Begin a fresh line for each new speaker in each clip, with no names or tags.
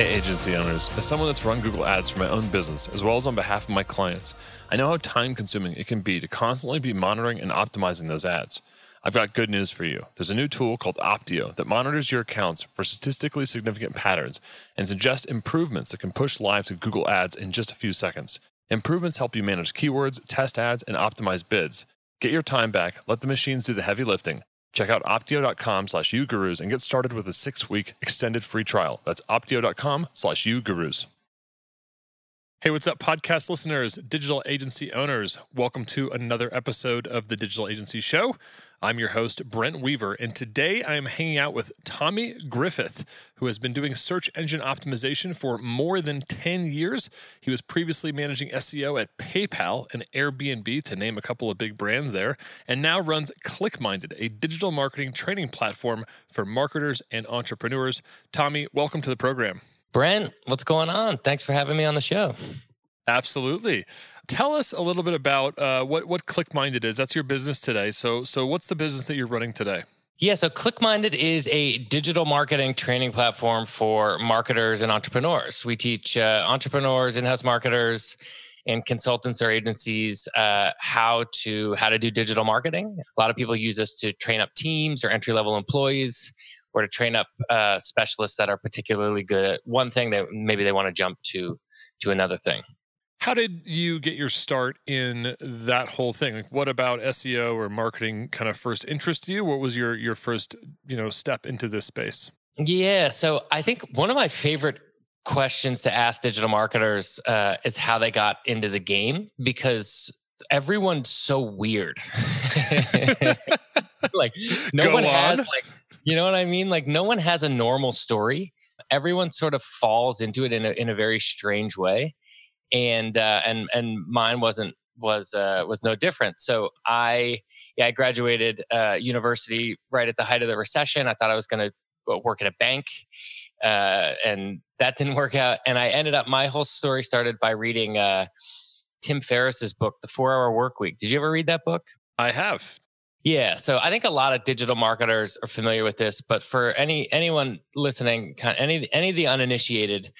Hey, agency owners. As someone that's run Google Ads for my own business, as well as on behalf of my clients, I know how time consuming it can be to constantly be monitoring and optimizing those ads. I've got good news for you. There's a new tool called Opteo that monitors your accounts for statistically significant patterns and suggests improvements that can push live to Google Ads in just a few seconds. Improvements help you manage keywords, test ads, and optimize bids. Get your time back, let the machines do the heavy lifting. Check out opteo.com slash ugurus and get started with a six-week extended free trial. That's opteo.com slash ugurus. Hey, what's up, podcast listeners, digital agency owners? Welcome to another episode of the Digital Agency Show. I'm your host, Brent Weaver, and today I am hanging out with Tommy Griffith, who has been doing search engine optimization for more than 10 years. He was previously managing SEO at PayPal and Airbnb, to name a couple of big brands there, and now runs ClickMinded, a digital marketing training platform for marketers and entrepreneurs. Tommy, welcome to the program.
Brent, what's going on? Thanks for having me on the show.
Absolutely. Tell us a little bit about uh, what what ClickMinded is. That's your business today. So so what's the business that you're running today?
Yeah, so ClickMinded is a digital marketing training platform for marketers and entrepreneurs. We teach uh, entrepreneurs, in-house marketers, and consultants or agencies uh, how to how to do digital marketing. A lot of people use us to train up teams or entry level employees, or to train up uh, specialists that are particularly good at one thing that maybe they want to jump to to another thing.
How did you get your start in that whole thing? Like what about SEO or marketing kind of first interest you? What was your your first, you know, step into this space?
Yeah, so I think one of my favorite questions to ask digital marketers uh, is how they got into the game because everyone's so weird. like no
Go
one
on.
has like you know what I mean? Like no one has a normal story. Everyone sort of falls into it in a in a very strange way and uh, and and mine wasn't was uh, was no different. So I yeah I graduated uh, university right at the height of the recession. I thought I was going to work at a bank, uh, and that didn't work out. And I ended up my whole story started by reading uh, Tim Ferriss's book, The Four Hour Work Week. Did you ever read that book?
I have.
Yeah, so I think a lot of digital marketers are familiar with this, but for any anyone listening, kind of any any of the uninitiated,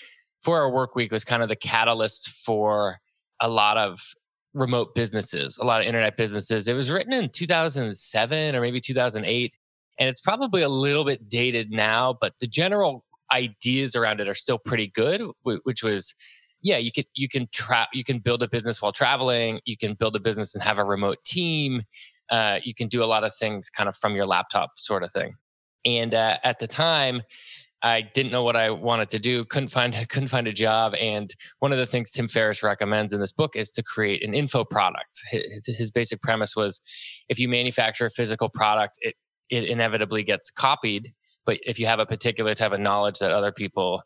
four hour work week was kind of the catalyst for a lot of remote businesses, a lot of internet businesses. It was written in 2007 or maybe 2008, and it's probably a little bit dated now, but the general ideas around it are still pretty good, which was yeah, you can you can tra- you can build a business while traveling, you can build a business and have a remote team. Uh, you can do a lot of things kind of from your laptop sort of thing. And uh, at the time, I didn't know what I wanted to do, couldn't find couldn't find a job, and one of the things Tim Ferriss recommends in this book is to create an info product. His, basic premise was, if you manufacture a physical product, it it inevitably gets copied, but if you have a particular type of knowledge that other people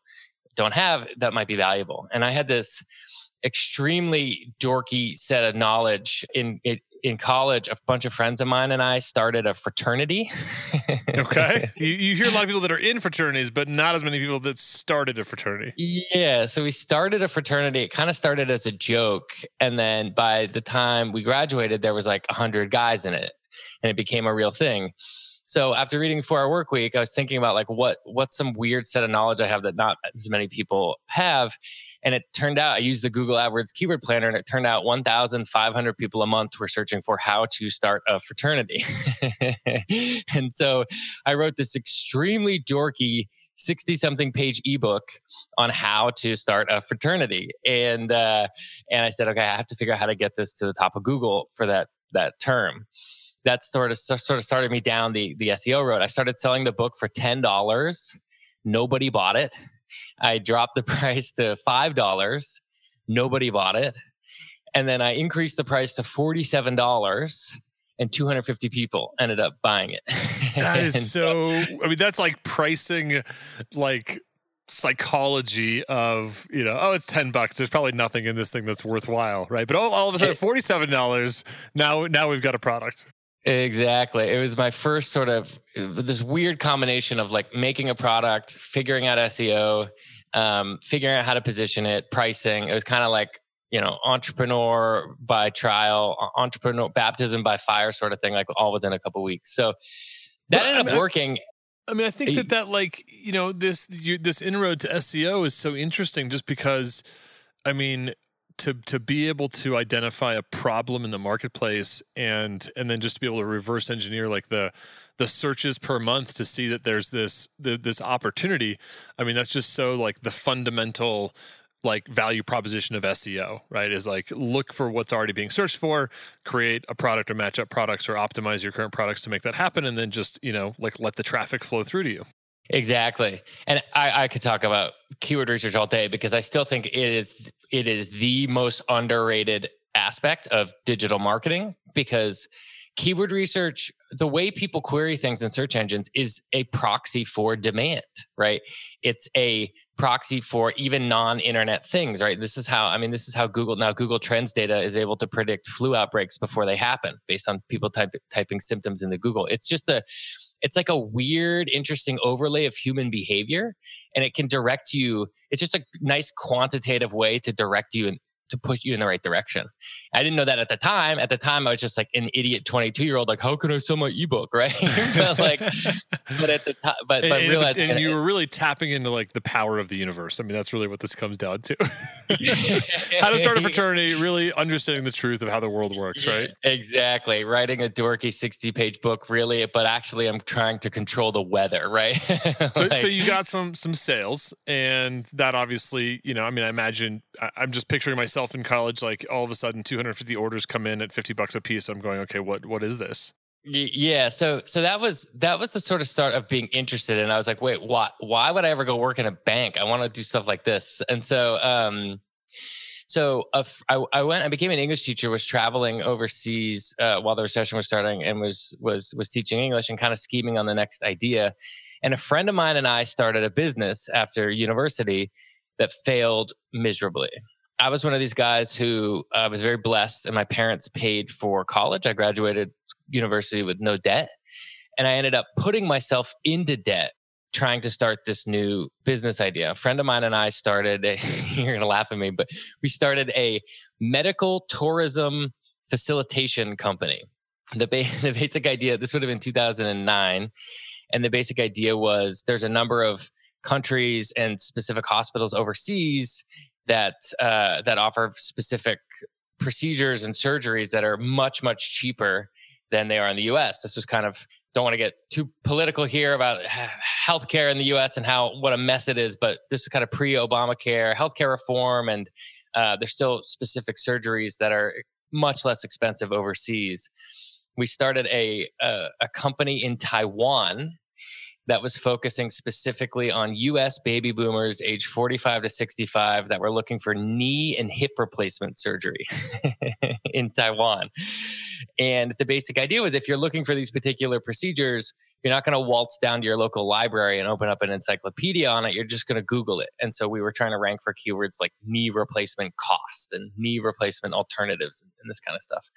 don't have, that might be valuable. And I had this extremely dorky set of knowledge in in, in college. A bunch of friends of mine and I started a fraternity.
Okay. you, you hear a lot of people that are in fraternities, but not as many people that started a fraternity.
Yeah. So we started a fraternity. It kind of started as a joke. And then by the time we graduated, there was like 100 guys in it and it became a real thing. So after reading Four Hour Work Week, I was thinking about like what what's some weird set of knowledge I have that not as many people have. And it turned out I used the Google AdWords keyword planner, and it turned out 1,500 people a month were searching for how to start a fraternity. and so I wrote this extremely dorky 60 something page ebook on how to start a fraternity. And uh, and I said, okay, I have to figure out how to get this to the top of Google for that that term that sort of sort of started me down the the SEO road. I started selling the book for ten dollars. Nobody bought it. I dropped the price to five dollars. Nobody bought it, and then I increased the price to forty seven dollars. And 250 people ended up buying it.
That is so. I mean, that's like pricing, like psychology of you know oh it's 10 bucks there's probably nothing in this thing that's worthwhile right but all, all of a sudden $47 now now we've got a product
Exactly. It was my first sort of this weird combination of like making a product, figuring out SEO, um, figuring out how to position it, pricing. It was kind of like you know entrepreneur by trial, entrepreneur baptism by fire sort of thing, like all within a couple weeks. So that ended up I mean, working.
I mean, I think that that like you know this you, this inroad to SEO is so interesting just because, I mean, to to be able to identify a problem in the marketplace and and then just to be able to reverse engineer like the the searches per month to see that there's this the, this opportunity i mean that's just so like the fundamental like value proposition of SEO, right? Is like look for what's already being searched for, create a product or match up products or optimize your current products to make that happen and then just, you know, like let the traffic flow through to you.
Exactly. And I, I could talk about keyword research all day because I still think it is it is the most underrated aspect of digital marketing because keyword research, the way people query things in search engines is a proxy for demand, right? It's a proxy for even non-internet things, right? This is how I mean this is how Google now Google Trends data is able to predict flu outbreaks before they happen based on people type, typing symptoms into Google. It's just a it's like a weird, interesting overlay of human behavior. And it can direct you. It's just a nice quantitative way to direct you to push you in the right direction. I didn't know that at the time. At the time, I was just like an idiot 22 year old, like, how can I sell my ebook? Right. but like, but at the time, but, but
and,
realized,
and, and you were really tapping into like the power of the universe. I mean, that's really what this comes down to. how to start a fraternity, really understanding the truth of how the world works, right?
Exactly. Writing a dorky 60 page book, really, but actually, I'm trying to control the weather, right?
so, so you got some some sales, and that obviously, you know, I mean, I imagine I, I'm just picturing myself myself in college, like all of a sudden 250 orders come in at 50 bucks a piece. I'm going, okay, what what is this?
Yeah, so so that was that was the sort of start of being interested, and I was like, wait, why why would I ever go work in a bank? I want to do stuff like this, and so um, so I, I went, I became an English teacher, was traveling overseas uh, while the recession was starting, and was was was teaching English and kind of scheming on the next idea. And a friend of mine and I started a business after university that failed miserably. I was one of these guys who uh, was very blessed, and my parents paid for college. I graduated university with no debt, and I ended up putting myself into debt trying to start this new business idea. A friend of mine and I started. A, you're going to laugh at me, but we started a medical tourism facilitation company. The, ba- the basic idea. This would have been 2009, and the basic idea was there's a number of countries and specific hospitals overseas that uh, that offer specific procedures and surgeries that are much much cheaper than they are in the U.S. This was kind of don't want to get too political here about healthcare in the U.S. and how what a mess it is, but this is kind of pre-Obamacare healthcare reform, and uh, there's still specific surgeries that are much less expensive overseas. We started a a, a company in Taiwan that was focusing specifically on US baby boomers age 45 to 65 that were looking for knee and hip replacement surgery in Taiwan. And the basic idea was if you're looking for these particular procedures, you're not going to waltz down to your local library and open up an encyclopedia on it. You're just going to Google it. And so we were trying to rank for keywords like knee replacement cost and knee replacement alternatives and, this kind of stuff.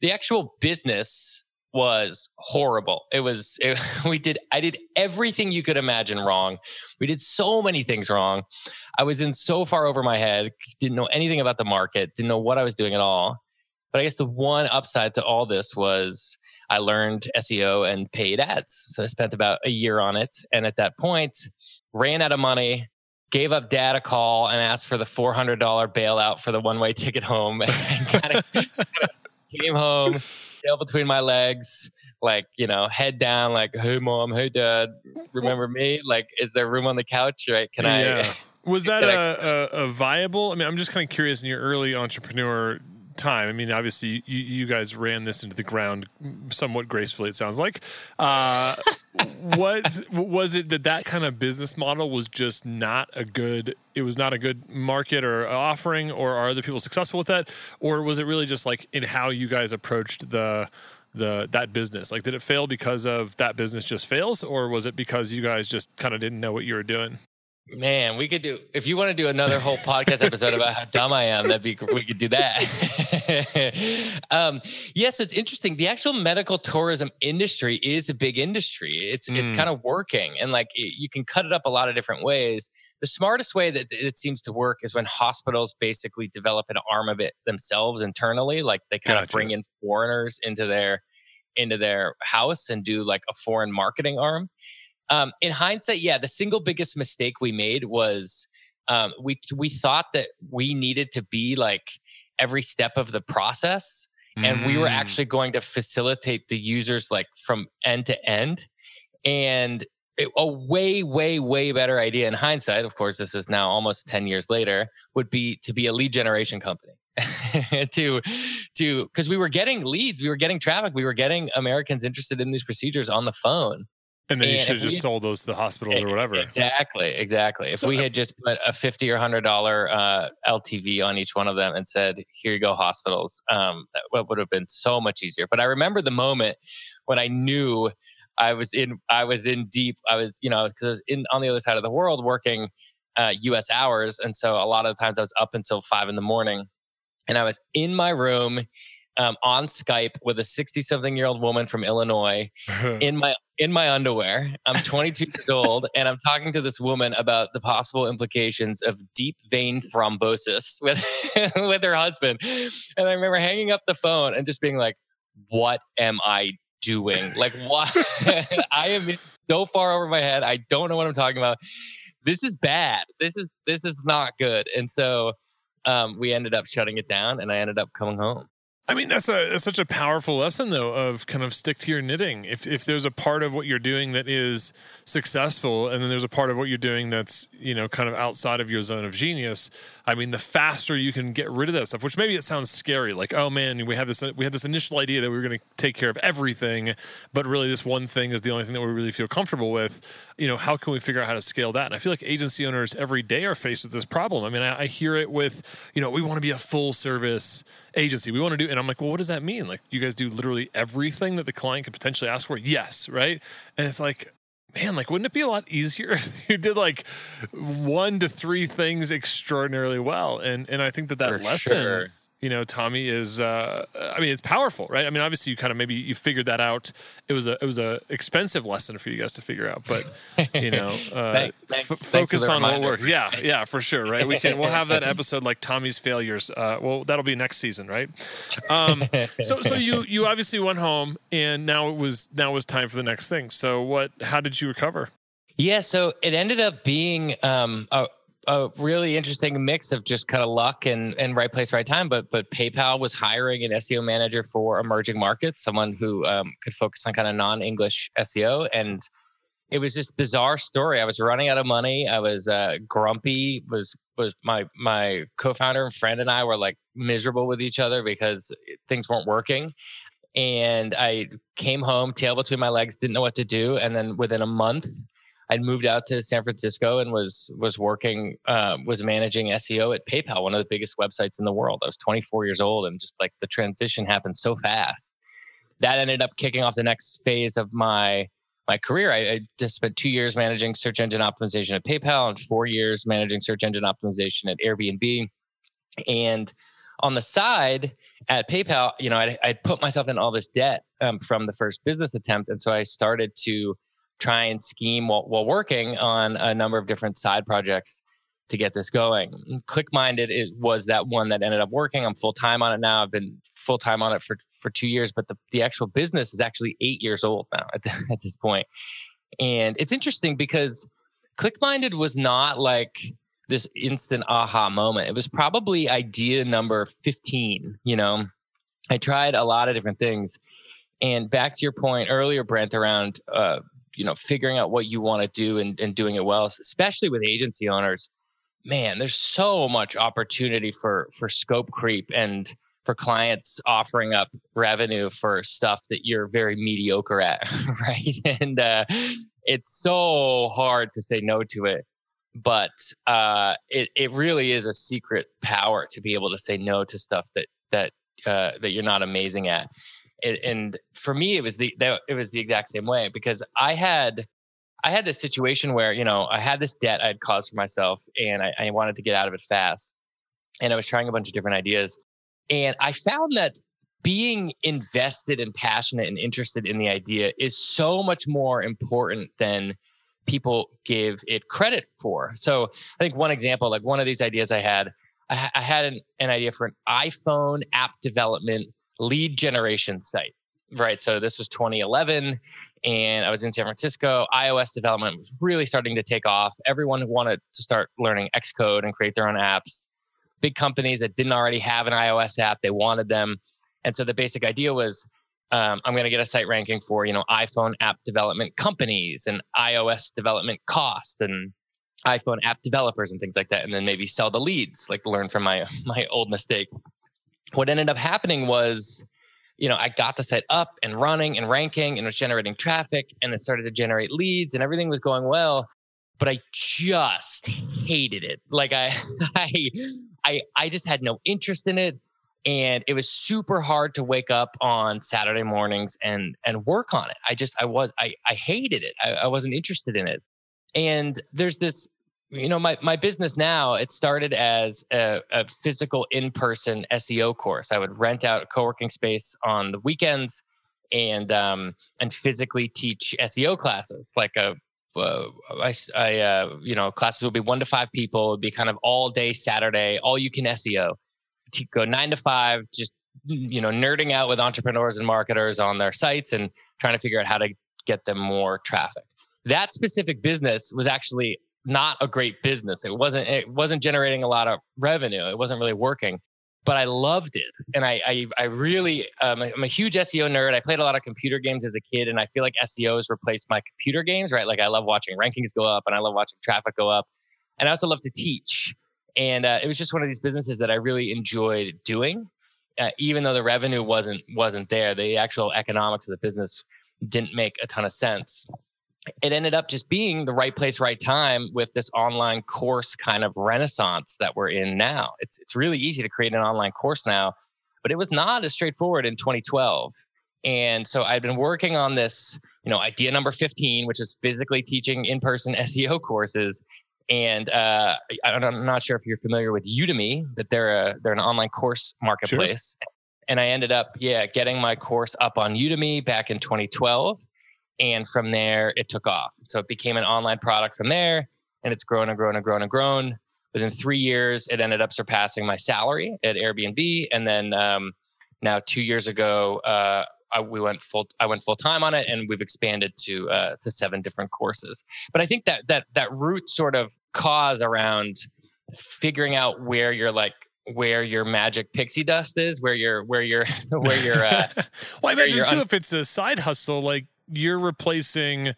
The actual business was horrible. It was, it, we did, I did everything you could imagine wrong. We did so many things wrong. I was in so far over my head, didn't know anything about the market, didn't know what I was doing at all. But I guess the one upside to all this was I learned SEO and paid ads. So I spent about a year on it. And at that point, ran out of money, gave up dad a call and asked for the $400 bailout for the one way ticket home and kind of came home tail between my legs, like, you know, head down, like, hey, mom, hey, dad, remember me? Like, is there room on the couch? Right? Can yeah.
I? Was that a, a, a, viable? I mean, I'm just kind of curious in your early entrepreneur time. I mean, obviously, you, you guys ran this into the ground somewhat gracefully. It sounds like. Uh, what was it that that kind of business model was just not a good? It was not a good market or offering, or are other people successful with that, or was it really just like in how you guys approached the the that business? Like, did it fail because of that business just fails, or was it because you guys just kind of didn't know what you were doing?
Man, we could do if you want to do another whole podcast episode about how dumb I am. That'd be we could do that. um, yes, yeah, so it's interesting. The actual medical tourism industry is a big industry. It's mm. it's kind of working, and like it, you can cut it up a lot of different ways. The smartest way that it seems to work is when hospitals basically develop an arm of it themselves internally. Like they kind gotcha. of bring in foreigners into their into their house and do like a foreign marketing arm. Um, in hindsight, yeah, the single biggest mistake we made was um, we we thought that we needed to be like every step of the process, and mm. we were mm. actually going to facilitate the users like from end to end. And it, a way, way, way better idea in hindsight, of course, this is now almost 10 years later, would be to be a lead generation company. to to because we were getting leads, we were getting traffic, we were getting Americans interested in these procedures on the phone.
And then and you should have just sold those to the hospitals or whatever.
Exactly, exactly. If so, we had just put a fifty or hundred dollar uh, LTV on each one of them and said, "Here you go, hospitals," um, that would have been so much easier. But I remember the moment when I knew I was in, I was in deep. I was, you know, because I was in on the other side of the world working uh, U.S. hours, and so a lot of the times I was up until five in the morning, and I was in my room um, on Skype with a 60 something year old woman from Illinois in my in my underwear. I'm 22 years old and I'm talking to this woman about the possible implications of deep vein thrombosis with with her husband. And I remember hanging up the phone and just being like, "What am I doing? Like what? I am so far over my head. I don't know what I'm talking about. This is bad. This is this is not good." And so um, we ended up shutting it down and I ended up coming home.
I mean, that's a that's such a powerful lesson, though, of kind of stick to your knitting. If if there's a part of what you're doing that is successful, and then there's a part of what you're doing that's you know kind of outside of your zone of genius, I mean, the faster you can get rid of that stuff. Which maybe it sounds scary, like oh man, we have this we had this initial idea that we were going to take care of everything, but really this one thing is the only thing that we really feel comfortable with. You know, how can we figure out how to scale that? And I feel like agency owners every day are faced with this problem. I mean, I, I hear it with you know we want to be a full service agency. We want to do, and I'm like, well, what does that mean? Like, you guys do literally everything that the client could potentially ask for? Yes, right? And it's like, man, like, wouldn't it be a lot easier if you did like one to three things extraordinarily well? And and I think that that for lesson. Sure you know, Tommy is. Uh, I mean, it's powerful, right? I mean, obviously, you kind of maybe you figured that out. It was a it was a expensive lesson for you guys to figure out, but you know, uh,
thanks, f-
focus on what works. Yeah, yeah, for sure, right? We can we'll have that episode like Tommy's failures. Uh, well, that'll be next season, right? Um, so so you you obviously went home, and now it was now it was time for the next thing. So what? How did you recover?
Yeah, so it ended up being um, a, a really interesting mix of just kind of luck and, and right place, right time. But but PayPal was hiring an SEO manager for emerging markets, someone who um, could focus on kind of non-English SEO, and it was this bizarre story. I was running out of money. I was uh, grumpy. Was was my my co-founder and friend and I were like miserable with each other because things weren't working. And I came home, tail between my legs, didn't know what to do. And then within a month, I'd moved out to San Francisco and was was working uh, was managing SEO at PayPal, one of the biggest websites in the world. I was 24 years old, and just like the transition happened so fast. That ended up kicking off the next phase of my my career. I, I just spent two years managing search engine optimization at PayPal and four years managing search engine optimization at Airbnb. And on the side at PayPal, you know, I'd, I'd put myself in all this debt um, from the first business attempt, and so I started to try and scheme while, while working on a number of different side projects to get this going. ClickMinded it was that one that ended up working. I'm full time on it now. I've been full time on it for for two years, but the the actual business is actually eight years old now at, the, at this point. And it's interesting because ClickMinded was not like this instant aha moment. It was probably idea number 15. You know, I tried a lot of different things. And back to your point earlier, Brent, around uh, you know figuring out what you want to do and, and doing it well especially with agency owners. Man there's so much opportunity for for scope creep and for clients offering up revenue for stuff that you're very mediocre at right? And uh, it's so hard to say no to it but uh, it, it really is a secret power to be able to say no to stuff that that uh, that you're not amazing at and for me it was the it was the exact same way because i had I had this situation where, you know, I had this debt I had caused for myself and I, I wanted to get out of it fast. And I was trying a bunch of different ideas. And I found that being invested and passionate and interested in the idea is so much more important than people give it credit for. So I think one example, like one of these ideas I had, I, I had an, an idea for an iPhone app development lead generation site right? So this was 2011, and I was in San Francisco. iOS development was really starting to take off. Everyone wanted to start learning Xcode and create their own apps. Big companies that didn't already have an iOS app, they wanted them. And so the basic idea was um, I'm going to get a site ranking for you know iPhone app development companies and iOS development cost and iPhone app developers and things like that, and then maybe sell the leads, like learn from my my old mistake. What ended up happening was you know, I got the site up and running and ranking and was generating traffic and it started to generate leads and everything was going well. But I just hated it. Like I, I, I, I just had no interest in it. And it was super hard to wake up on Saturday mornings and and work on it. I just I was I I hated it. I, I wasn't interested in it. And there's this you know my, my business now it started as a, a physical in-person seo course. I would rent out a co-working space on the weekends and um, and physically teach seo classes. Like a uh, I, I uh, you know classes would be one to five people. It'd be kind of all day saturday all you can seo to go nine to five just you know nerding out with entrepreneurs and marketers on their sites and trying to figure out how to get them more traffic. That specific business was actually not a great business. It wasn't it wasn't generating a lot of revenue. It wasn't really working. But I loved it, and I I, I really um, I'm a huge SEO nerd. I played a lot of computer games as a kid, and I feel like SEO has replaced my computer games. Right, like I love watching rankings go up, and I love watching traffic go up, and I also love to teach. And uh, it was just one of these businesses that I really enjoyed doing, uh, even though the revenue wasn't wasn't there. The actual economics of the business didn't make a ton of sense it ended up just being the right place, right time with this online course kind of renaissance that we're in now. It's it's really easy to create an online course now, but it was not as straightforward in 2012. And so I've been working on this, you know, idea number 15, which is physically teaching in-person SEO courses. And uh, I'm not sure if you're familiar with Udemy, but they're a, they're an online course marketplace. Sure. And I ended up, yeah, getting my course up on Udemy back in 2012 and from there, it took off. So it became an online product from there, and it's grown and grown and grown and grown. Within three years, it ended up surpassing my salary at Airbnb. And then um, now, two years ago, uh, I, we went full. I went full time on it, and we've expanded to uh, to seven different courses. But I think that that that root sort of cause around figuring out where you're like where your magic pixie dust is, where your where your where your uh,
well, I imagine too un- if it's a side hustle, like you're replacing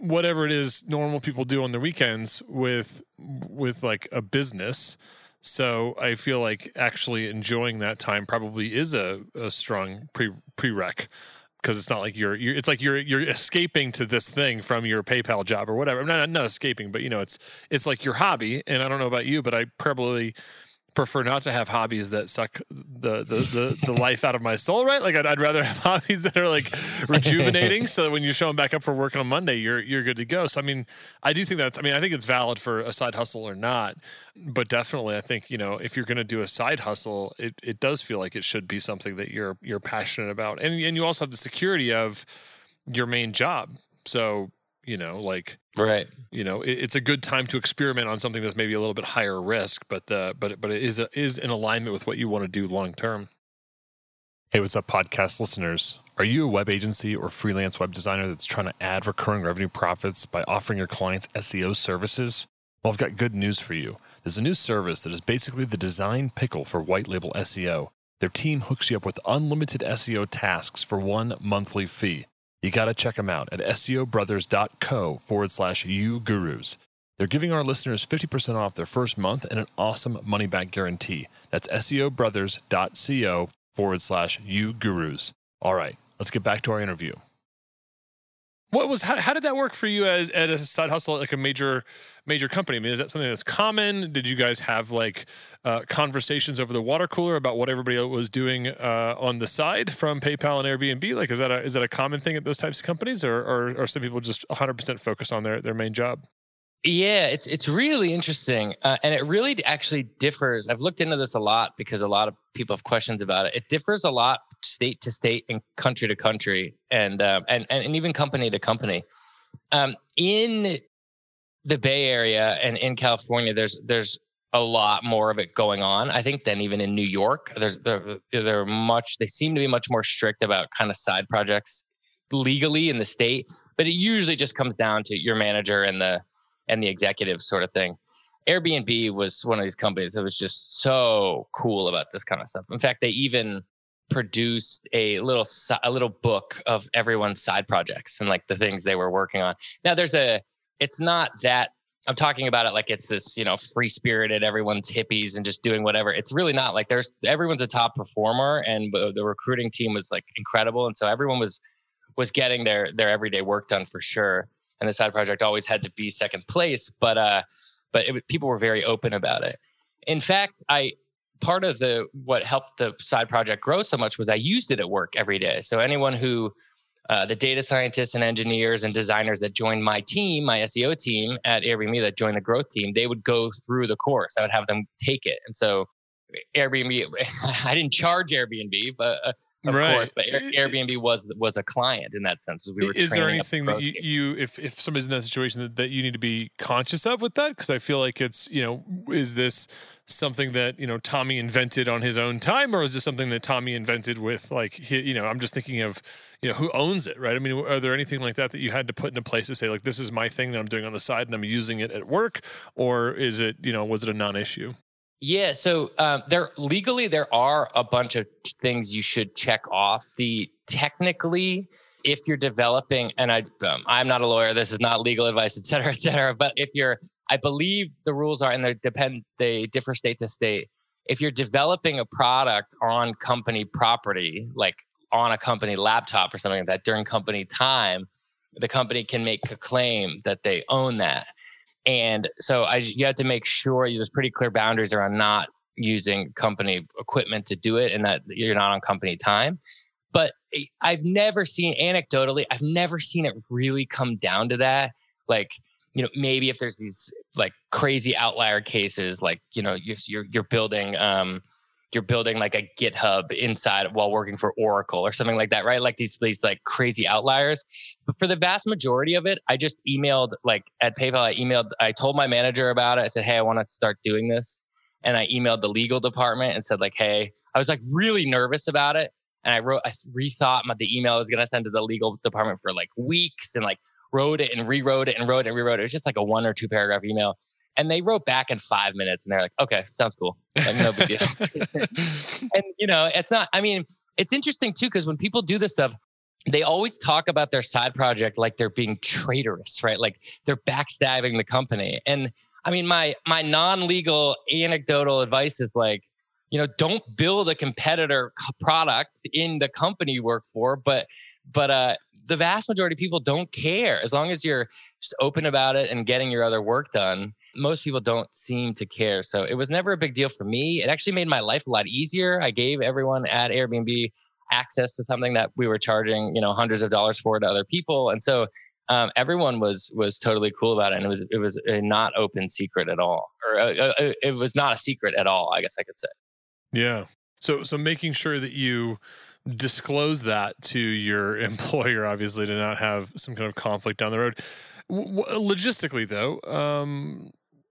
whatever it is normal people do on the weekends with with like a business so i feel like actually enjoying that time probably is a, a strong pre prereq because it's not like you're, you're it's like you're you're escaping to this thing from your PayPal job or whatever. I'm not not escaping, but you know, it's it's like your hobby. And I don't know about you, but I probably prefer not to have hobbies that suck the the the, the life out of my soul, right? Like I'd, I'd, rather have hobbies that are like rejuvenating, so that when you're showing back up for work on Monday, you're you're good to go. So I mean, I do think that's. I mean, I think it's valid for a side hustle or not, but definitely, I think you know if you're going to do a side hustle, it it does feel like it should be something that you're you're passionate about, and and you also have the security of your main job. So you know, like
right.
You know it, it's a good time to experiment on something that's maybe a little bit higher risk but uh, but but it is a, is in alignment with what you want to do long term. Hey what's up podcast listeners? Are you a web agency or freelance web designer that's trying to add recurring revenue profits by offering your clients seo services? Well i've got good news for you. There's a new service that is basically the design pickle for white label seo their team hooks you up with unlimited seo tasks for one monthly fee you got to check them out at SEObrothers.co forward slash ugurus. They're giving our listeners 50% off their first month and an awesome money back guarantee. That's SEObrothers.co forward slash ugurus. All right, let's get back to our interview. What was how, how did that work for you as at a side hustle like a major major company? I mean, is that something that's common? Did you guys have like uh, conversations over the water cooler about what everybody was doing uh, on the side from PayPal and Airbnb? Like, is that a is that a common thing at those types of companies, or or, or some people just 100 percent focus on their their main job?
Yeah, it's it's really interesting, uh, and it really actually differs. I've looked into this a lot because a lot of people have questions about it. It differs a lot state to state and country to country, and uh, and and even company to company. Um, in the Bay Area and in California, there's there's a lot more of it going on. I think than even in New York. There's they're, they're much. They seem to be much more strict about kind of side projects legally in the state, but it usually just comes down to your manager and the and the executive sort of thing. Airbnb was one of these companies that was just so cool about this kind of stuff. In fact, they even produced a little a little book of everyone's side projects and like the things they were working on. Now there's a it's not that I'm talking about it like it's this, you know, free spirited, everyone's hippies and just doing whatever. It's really not like there's everyone's a top performer and the recruiting team was like incredible. And so everyone was was getting their their everyday work done for sure and the side project always had to be second place. But uh, but it, people were very open about it. In fact, I part of the what helped the side project grow so much was I used it at work every day. So anyone who uh, the data scientists and engineers and designers that joined my team, my SEO team at Airbnb that joined the growth team, they would go through the course. I would have them take it. And so Airbnb, I didn't charge Airbnb, but uh, of right. course. But Airbnb was was a client in that sense.
We were. Is there anything that you, you, if if somebody's in that situation that, that you need to be conscious of with that? Because I feel like it's you know, is this something that you know Tommy invented on his own time, or is this something that Tommy invented with like you know? I'm just thinking of you know who owns it, right? I mean, are there anything like that that you had to put into place to say like this is my thing that I'm doing on the side and I'm using it at work, or is it you know was it a non-issue?
Yeah, so um, there legally there are a bunch of things you should check off. The technically, if you're developing, and I um, I'm not a lawyer, this is not legal advice, et cetera, et cetera. But if you're, I believe the rules are, and they depend, they differ state to state. If you're developing a product on company property, like on a company laptop or something like that during company time, the company can make a claim that they own that. And so I, you have to make sure there's pretty clear boundaries around not using company equipment to do it and that you're not on company time. But I've never seen anecdotally, I've never seen it really come down to that. Like, you know, maybe if there's these like crazy outlier cases, like, you know, you're, you're, you're building, um, you're building like a GitHub inside while working for Oracle or something like that, right? Like these these like crazy outliers. But for the vast majority of it, I just emailed like at PayPal. I emailed. I told my manager about it. I said, "Hey, I want to start doing this," and I emailed the legal department and said, "Like, hey, I was like really nervous about it." And I wrote, I rethought my, the email I was going to send to the legal department for like weeks and like wrote it and rewrote it and wrote it and rewrote it. It was just like a one or two paragraph email. And they wrote back in five minutes and they're like, okay, sounds cool. Like, no big deal. and, you know, it's not, I mean, it's interesting too, because when people do this stuff, they always talk about their side project like they're being traitorous, right? Like they're backstabbing the company. And I mean, my my non-legal anecdotal advice is like, you know, don't build a competitor product in the company you work for, but but uh the vast majority of people don't care as long as you're just open about it and getting your other work done most people don't seem to care so it was never a big deal for me. It actually made my life a lot easier. I gave everyone at airbnb access to something that we were charging you know hundreds of dollars for to other people and so um, everyone was was totally cool about it and it was it was a not open secret at all or uh, uh, uh it was not a secret at all i guess i could say.
Yeah. So so making sure that you disclose that to your employer, obviously, to not have some kind of conflict down the road. W- logistically, though, um,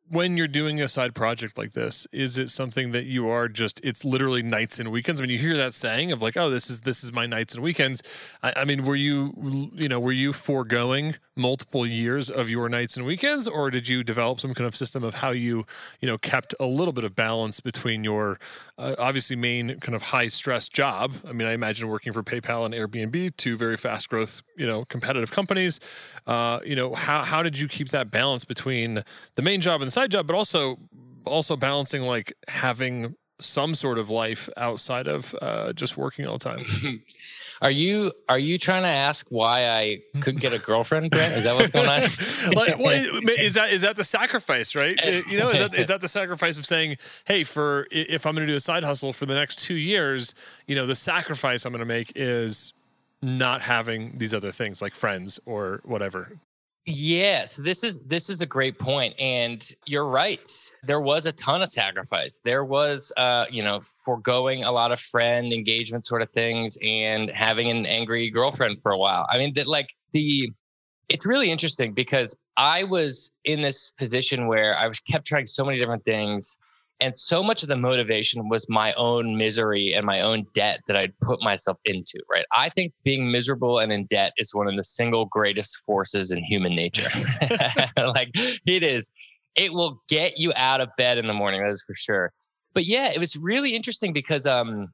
when you're doing a side project like this, is it something that you are just it's literally nights and weekends? I mean, you hear that saying of like, oh, this is this is my nights and weekends. I, I mean, were you you know were you foregoing multiple years of your nights and weekends, or did you develop some kind of system of how you you know kept a little bit of balance between your uh, obviously main kind of high stress job? I mean, I imagine working for PayPal and Airbnb, two very fast growth you know competitive companies. Uh, you know, how how did you keep that balance between the main job and the side job, but also also balancing like having some sort of life outside of uh, just working all the time.
Are you are you trying to ask why I couldn't get a girlfriend, Brent? Is that what's going on?
like, well, is that is that the sacrifice, right? You know, is that is that the sacrifice of saying, hey, for if I'm going to do a side hustle for the next two years, you know, the sacrifice I'm going to make is not having these other things like friends or whatever.
Yes, this is this is a great point, and you're right. There was a ton of sacrifice. There was, uh, you know, foregoing a lot of friend engagement sort of things, and having an angry girlfriend for a while. I mean, that like the, it's really interesting because I was in this position where I was kept trying so many different things, and so much of the motivation was my own misery and my own debt that I'd put myself into, right? I think being miserable and in debt is one of the single greatest forces in human nature. like it is, it will get you out of bed in the morning, that is for sure. But yeah, it was really interesting because um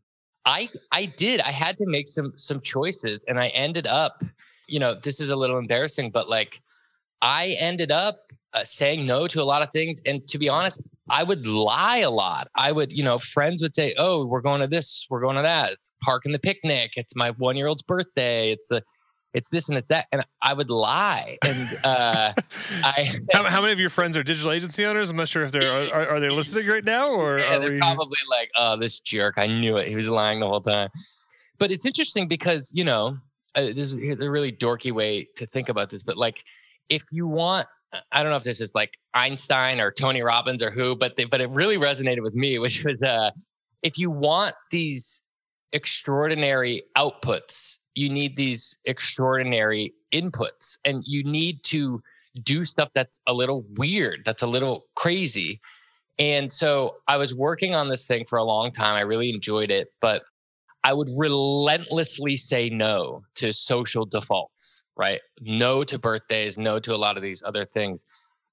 I I did, I had to make some some choices and I ended up, you know, this is a little embarrassing, but like I ended up uh, saying no to a lot of things. And to be honest, I would lie a lot. I would, you know, friends would say, "Oh, we're going to this, we're going to that. It's parking the picnic. It's my one year old's birthday. It's a, it's this and it's that." And I would lie. And uh, I,
how, how, many of your friends are digital agency owners? I'm not sure if they're are, are they listening right now or
yeah,
they're
we... probably like, "Oh, this jerk! I knew it. He was lying the whole time." But it's interesting because you know, uh, this is a really dorky way to think about this, but like, if you want I don't know if this is like Einstein or Tony Robbins or who, but they, but it really resonated with me, which was uh, if you want these extraordinary outputs, you need these extraordinary inputs, and you need to do stuff that's a little weird, that's a little crazy. And so I was working on this thing for a long time. I really enjoyed it, but I would relentlessly say no to social defaults, right? No to birthdays, no to a lot of these other things.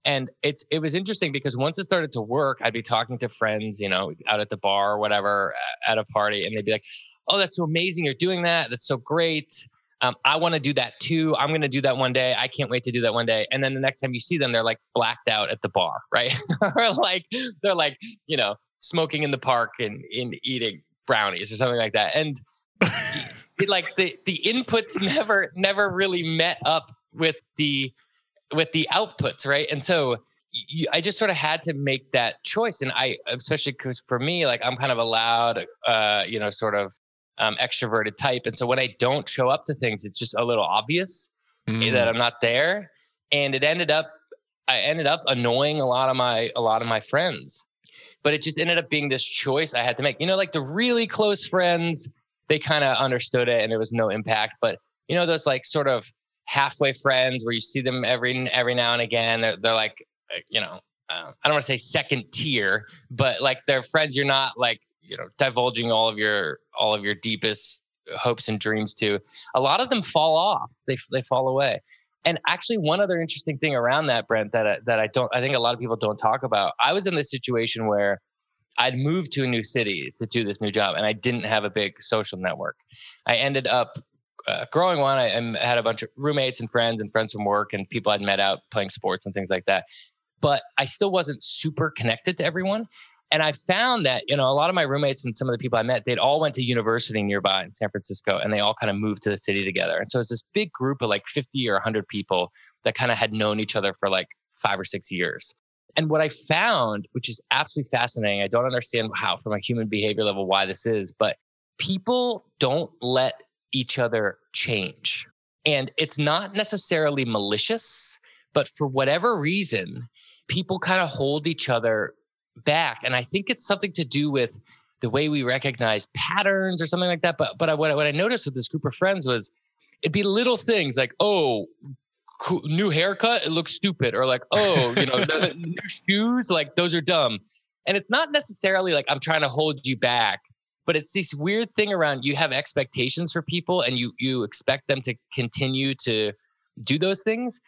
And it's it was interesting because once it started to work, I'd be talking to friends, you know, out at the bar or whatever, at a party, and they'd be like, "Oh, that's so amazing! You're doing that. That's so great. Um, I want to do that too. I'm going to do that one day. I can't wait to do that one day." And then the next time you see them, they're like blacked out at the bar, right? or like they're like, you know, smoking in the park and, and eating brownies or something like that. And it, like the the inputs never never really met up with the with the outputs, right? And so you, I just sort of had to make that choice. And I, especially because for me, like I'm kind of a loud, uh, you know, sort of um, extroverted type. And so when I don't show up to things, it's just a little obvious mm. that I'm not there. And it ended up, I ended up annoying a lot of my, a lot of my friends but it just ended up being this choice I had to make. You know, like the really close friends, they kind of understood it and there was no impact. But you know, those like sort of halfway friends where you see them every every now and again, they're, they're like, uh, you know, uh, I don't want to say second tier, but like they're friends you're not like you know divulging all of your all of your deepest hopes and dreams to. A lot of them fall off. They they fall away. And actually, one other interesting thing around that, Brent, that I, that I don't, I think a lot of people don't talk about. I was in this situation where I'd moved to a new city to do this new job, and I didn't have a big social network. I ended up uh, growing one. I, I had a bunch of roommates and friends and friends from work and people I'd met out playing sports and things like that. But I still wasn't super connected to everyone. And I found that, you know, a lot of my roommates and some of the people I met, they'd all went to university nearby in San Francisco and they all kind of moved to the city together. And so it's this big group of like 50 or 100 people that kind of had known each other for like five or six years. And what I found, which is absolutely fascinating, I don't understand how, from a human behavior level, why this is, but people don't let each other change. And it's not necessarily malicious, but for whatever reason, people kind of hold each other back. And I think it's something to do with the way we recognize patterns or something like that. But but I, what, I, what I noticed with this group of friends was it'd be little things like, oh, cool, new haircut, it looks stupid, or like, oh, you know, the, new shoes, like those are dumb. And it's not necessarily like I'm trying to hold you back, but it's this weird thing around you have expectations for people and you you expect them to continue to do those things.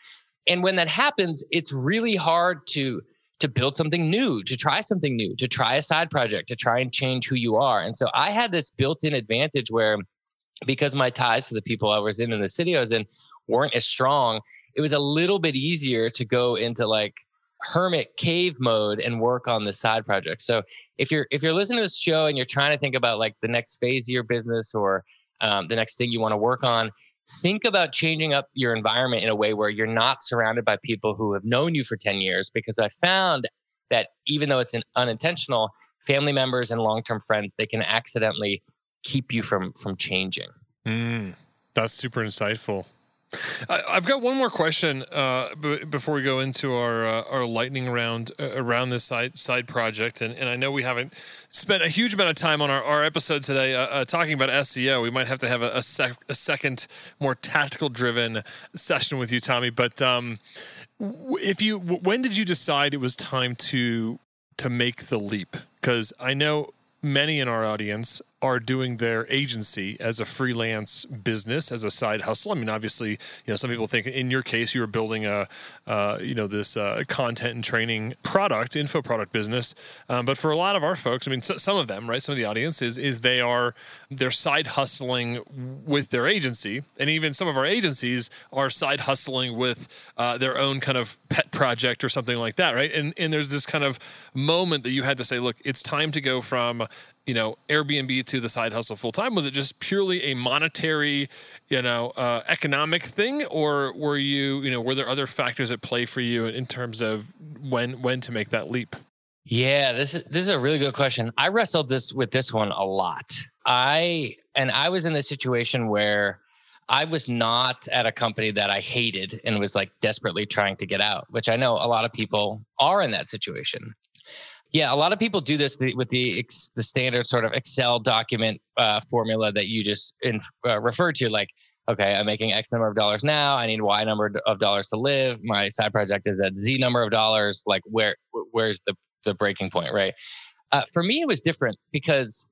And when that happens, it's really hard to to build something new, to try something new, to try a side project, to try and change who you are. And so I had this built in advantage where because my ties to the people I was in in the city I was in weren't as strong, it was a little bit easier to go into like hermit cave mode and work on the side project. So if you're if you're listening to this show and you're trying to think about like the next phase of your business or um, the next thing you want to work on, think about changing up your environment in a way where you're not surrounded by people who have known you for 10 years. Because I found that even though it's an unintentional, family members and long-term friends, they can accidentally keep you from from changing.
Mm, that's super insightful. I, have got one more question uh, b- before we go into our uh, our lightning round uh, around this side side project, and, and I know we haven't spent a huge amount of time on our, our episode today uh, uh, talking about SEO. We might have to have a, a, sec- a second, more tactical driven session with you, Tommy. But um, if you, when did you decide it was time to to make the leap? Because I know many in our audience are doing their agency as a freelance business as a side hustle. I mean, obviously, you know, some people think in your case you were building a, uh, you know, this uh, content and training product, info product business. Um, but for a lot of our folks, I mean, so, some of them, right, some of the audience is is they are they're side hustling with their agency, and even some of our agencies are side hustling with uh, their own kind of pet project or something like that, right? And and there's this kind of moment that you had to say, look, it's time to go from you know Airbnb to the side hustle full time? Was it just purely a monetary, you know, uh, economic thing, or were you, you know, were there other factors at play for you in terms of when when to make that leap?
Yeah, this is this is a really good question. I wrestled this with this one a lot. I and I was in the situation where I was not at a company that I hated and was like desperately trying to get out, which I know a lot of people are in that situation. Yeah, a lot of people do this with the the standard sort of Excel document uh, formula that you just in, uh, referred to. Like, okay, I'm making X number of dollars now. I need Y number of dollars to live. My side project is at Z number of dollars. Like, where where's the the breaking point, right? Uh, for me, it was different because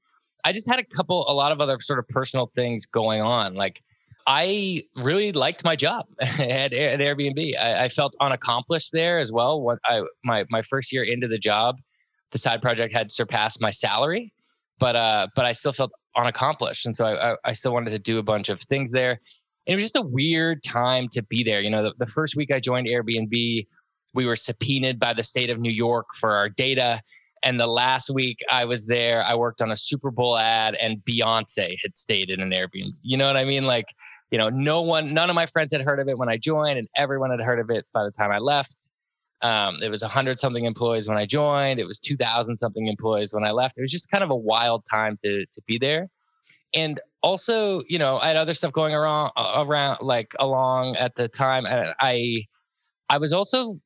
I just had a couple, a lot of other sort of personal things going on. Like, I really liked my job at, at Airbnb. I, I, felt unaccomplished there as well. What I my my first year into the job the side project had surpassed my salary, but uh, but I still felt unaccomplished, and so I, I, I still wanted to do a bunch of things there. And it was just a weird time to be there. You know, the, the first week I joined Airbnb, we were subpoenaed by the state of New York for our data. And the last week I was there, I worked on a Super Bowl ad, and Beyonce had stayed in an Airbnb. You know what I mean? Like, you know, no one, none of my friends had heard of it when I joined, and everyone had heard of it by the time I left. Um, it was 100 something employees when I joined. It was 2,000 something employees when I left. It was just kind of a wild time to to be there. And also, you know, I had other stuff going around around like along at the time. I I, I was also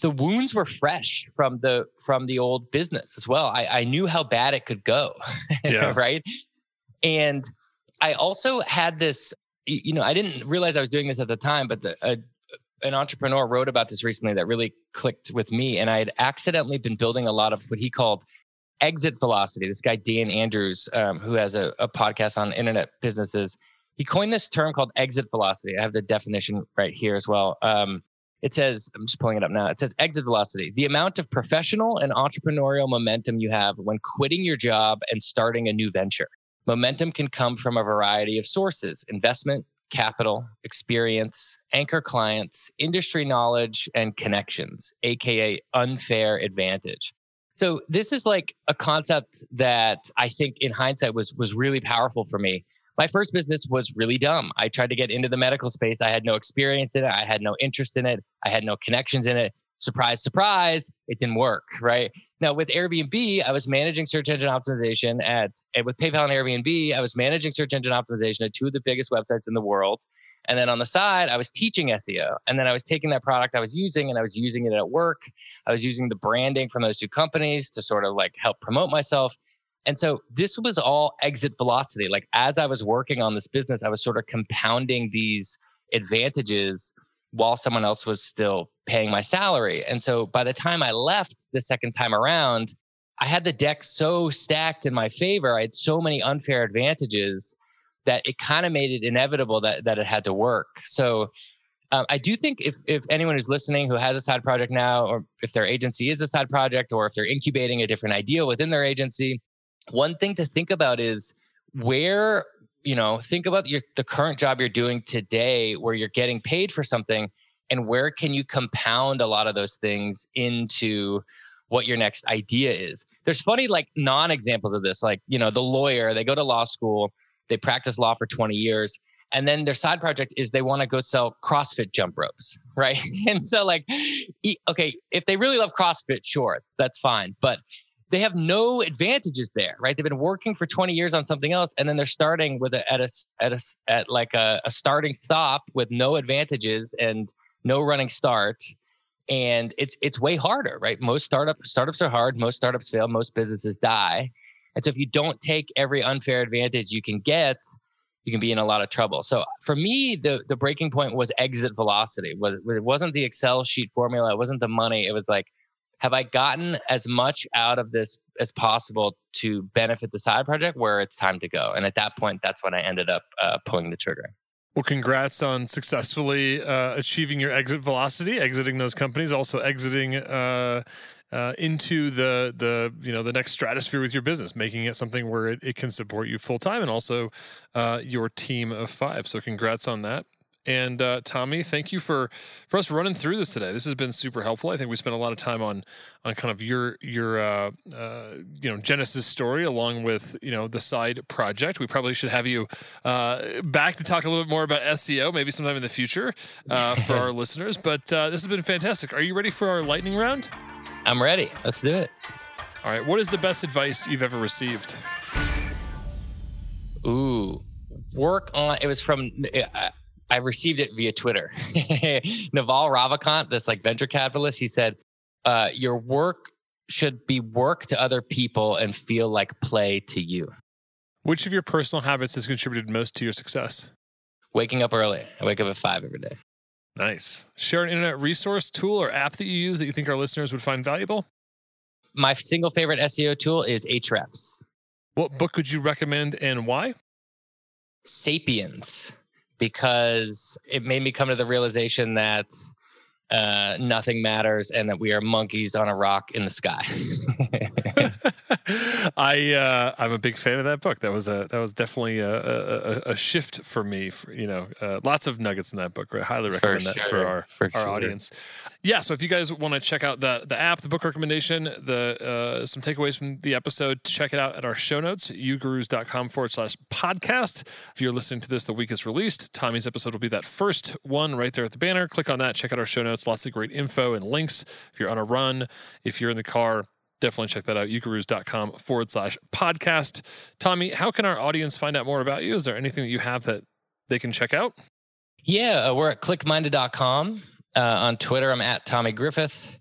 the wounds were fresh from the from the old business as well. I, I knew how bad it could go, yeah. right? And I also had this, you know, I didn't realize I was doing this at the time, but the, a an entrepreneur wrote about this recently that really clicked with me. And I had accidentally been building a lot of what he called exit velocity. This guy, Dan Andrews, um, who has a, a, podcast on internet businesses, he coined this term called exit velocity. I have the definition right here as well. Um, it says, I'm just pulling it up now. It says exit velocity, the amount of professional and entrepreneurial momentum you have when quitting your job and starting a new venture. Momentum can come from a variety of sources investment, capital, experience, anchor clients, industry knowledge, and connections, AKA unfair advantage. So this is like a concept that I think in hindsight was was really powerful for me. My first business was really dumb. I tried to get into the medical space. I had no experience in it. I had no interest in it. I had no connections in it surprise, surprise, it didn't work, right? Now with Airbnb, I was managing search engine optimization at, and with PayPal and Airbnb, I was managing search engine optimization at two of the biggest websites in the world. And then on the side, I was teaching SEO. And then I was taking that product I was using and I was using it at work. I was using the branding from those two companies to sort of like help promote myself. And so this was all exit velocity. Like as I was working on this business, I was sort of compounding these advantages while someone else was still paying my salary. And so by the time I left the second time around, I had the deck so stacked in my favor. I had so many unfair advantages that it kind of made it inevitable that, that it had to work. So um, I do think if, if anyone who's listening who has a side project now, or if their agency is a side project, or if they're incubating a different idea within their agency, one thing to think about is where you know think about your the current job you're doing today where you're getting paid for something and where can you compound a lot of those things into what your next idea is. There's funny like non-examples of this like, you know, the lawyer, they go to law school, they practice law for 20 years and then their side project is they want to go sell CrossFit jump ropes, right? and so like okay, if they really love CrossFit, sure, that's fine, but they have no advantages there, right? They've been working for 20 years on something else, and then they're starting with a at a at a at like a, a starting stop with no advantages and no running start, and it's it's way harder, right? Most startup startups are hard. Most startups fail. Most businesses die, and so if you don't take every unfair advantage you can get, you can be in a lot of trouble. So for me, the the breaking point was exit velocity. Was It wasn't the Excel sheet formula. It wasn't the money. It was like have I gotten as much out of this as possible to benefit the side project where it's time to go? And at that point, that's when I ended up uh, pulling the trigger.
Well, congrats on successfully uh, achieving your exit velocity, exiting those companies, also exiting uh, uh, into the the you know the next stratosphere with your business, making it something where it, it can support you full time and also uh, your team of five. So, congrats on that. And uh, Tommy, thank you for for us running through this today. This has been super helpful. I think we spent a lot of time on on kind of your your uh, uh, you know Genesis story along with you know the side project. We probably should have you uh, back to talk a little bit more about SEO, maybe sometime in the future uh, for our listeners. But uh, this has been fantastic. Are you ready for our lightning round?
I'm ready. Let's do it.
All right. What is the best advice you've ever received?
Ooh, work on. It was from. I received it via Twitter. Naval Ravikant, this like venture capitalist, he said, uh, "Your work should be work to other people and feel like play to you."
Which of your personal habits has contributed most to your success?
Waking up early. I wake up at five every day.
Nice. Share an internet resource, tool, or app that you use that you think our listeners would find valuable.
My single favorite SEO tool is Ahrefs.
What book could you recommend and why?
Sapiens because it made me come to the realization that uh, nothing matters and that we are monkeys on a rock in the sky.
I uh, I'm a big fan of that book. That was a that was definitely a, a, a shift for me. For, you know, uh, lots of nuggets in that book. I highly recommend for that sure. for our for our sure. audience. Yeah, so if you guys want to check out the the app, the book recommendation, the uh, some takeaways from the episode, check it out at our show notes, ugurus.com forward slash podcast. If you're listening to this the week it's released, Tommy's episode will be that first one right there at the banner. Click on that, check out our show notes. Lots of great info and links. If you're on a run, if you're in the car, definitely check that out. ugurus.com forward slash podcast. Tommy, how can our audience find out more about you? Is there anything that you have that they can check out?
Yeah, uh, we're at clickminded.com. Uh, on Twitter, I'm at Tommy Griffith.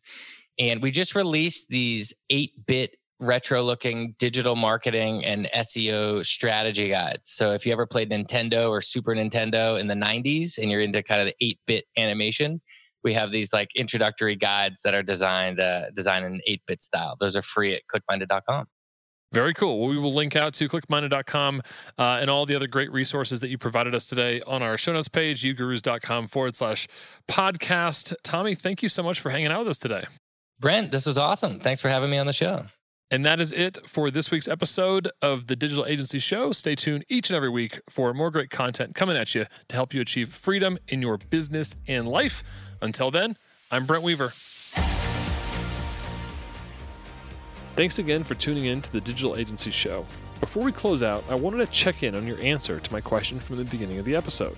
And we just released these 8 bit retro looking digital marketing and SEO strategy guides. So if you ever played Nintendo or Super Nintendo in the 90s and you're into kind of the 8 bit animation, we have these like introductory guides that are designed uh, designed in 8-bit style. Those are free at clickminded.com.
Very cool. Well, we will link out to clickminded.com uh, and all the other great resources that you provided us today on our show notes page, ugurus.com forward slash podcast. Tommy, thank you so much for hanging out with us today.
Brent, this was awesome. Thanks for having me on the show.
And that is it for this week's episode of the Digital Agency Show. Stay tuned each and every week for more great content coming at you to help you achieve freedom in your business and life. Until then, I'm Brent Weaver. Thanks again for tuning in to the Digital Agency Show. Before we close out, I wanted to check in on your answer to my question from the beginning of the episode.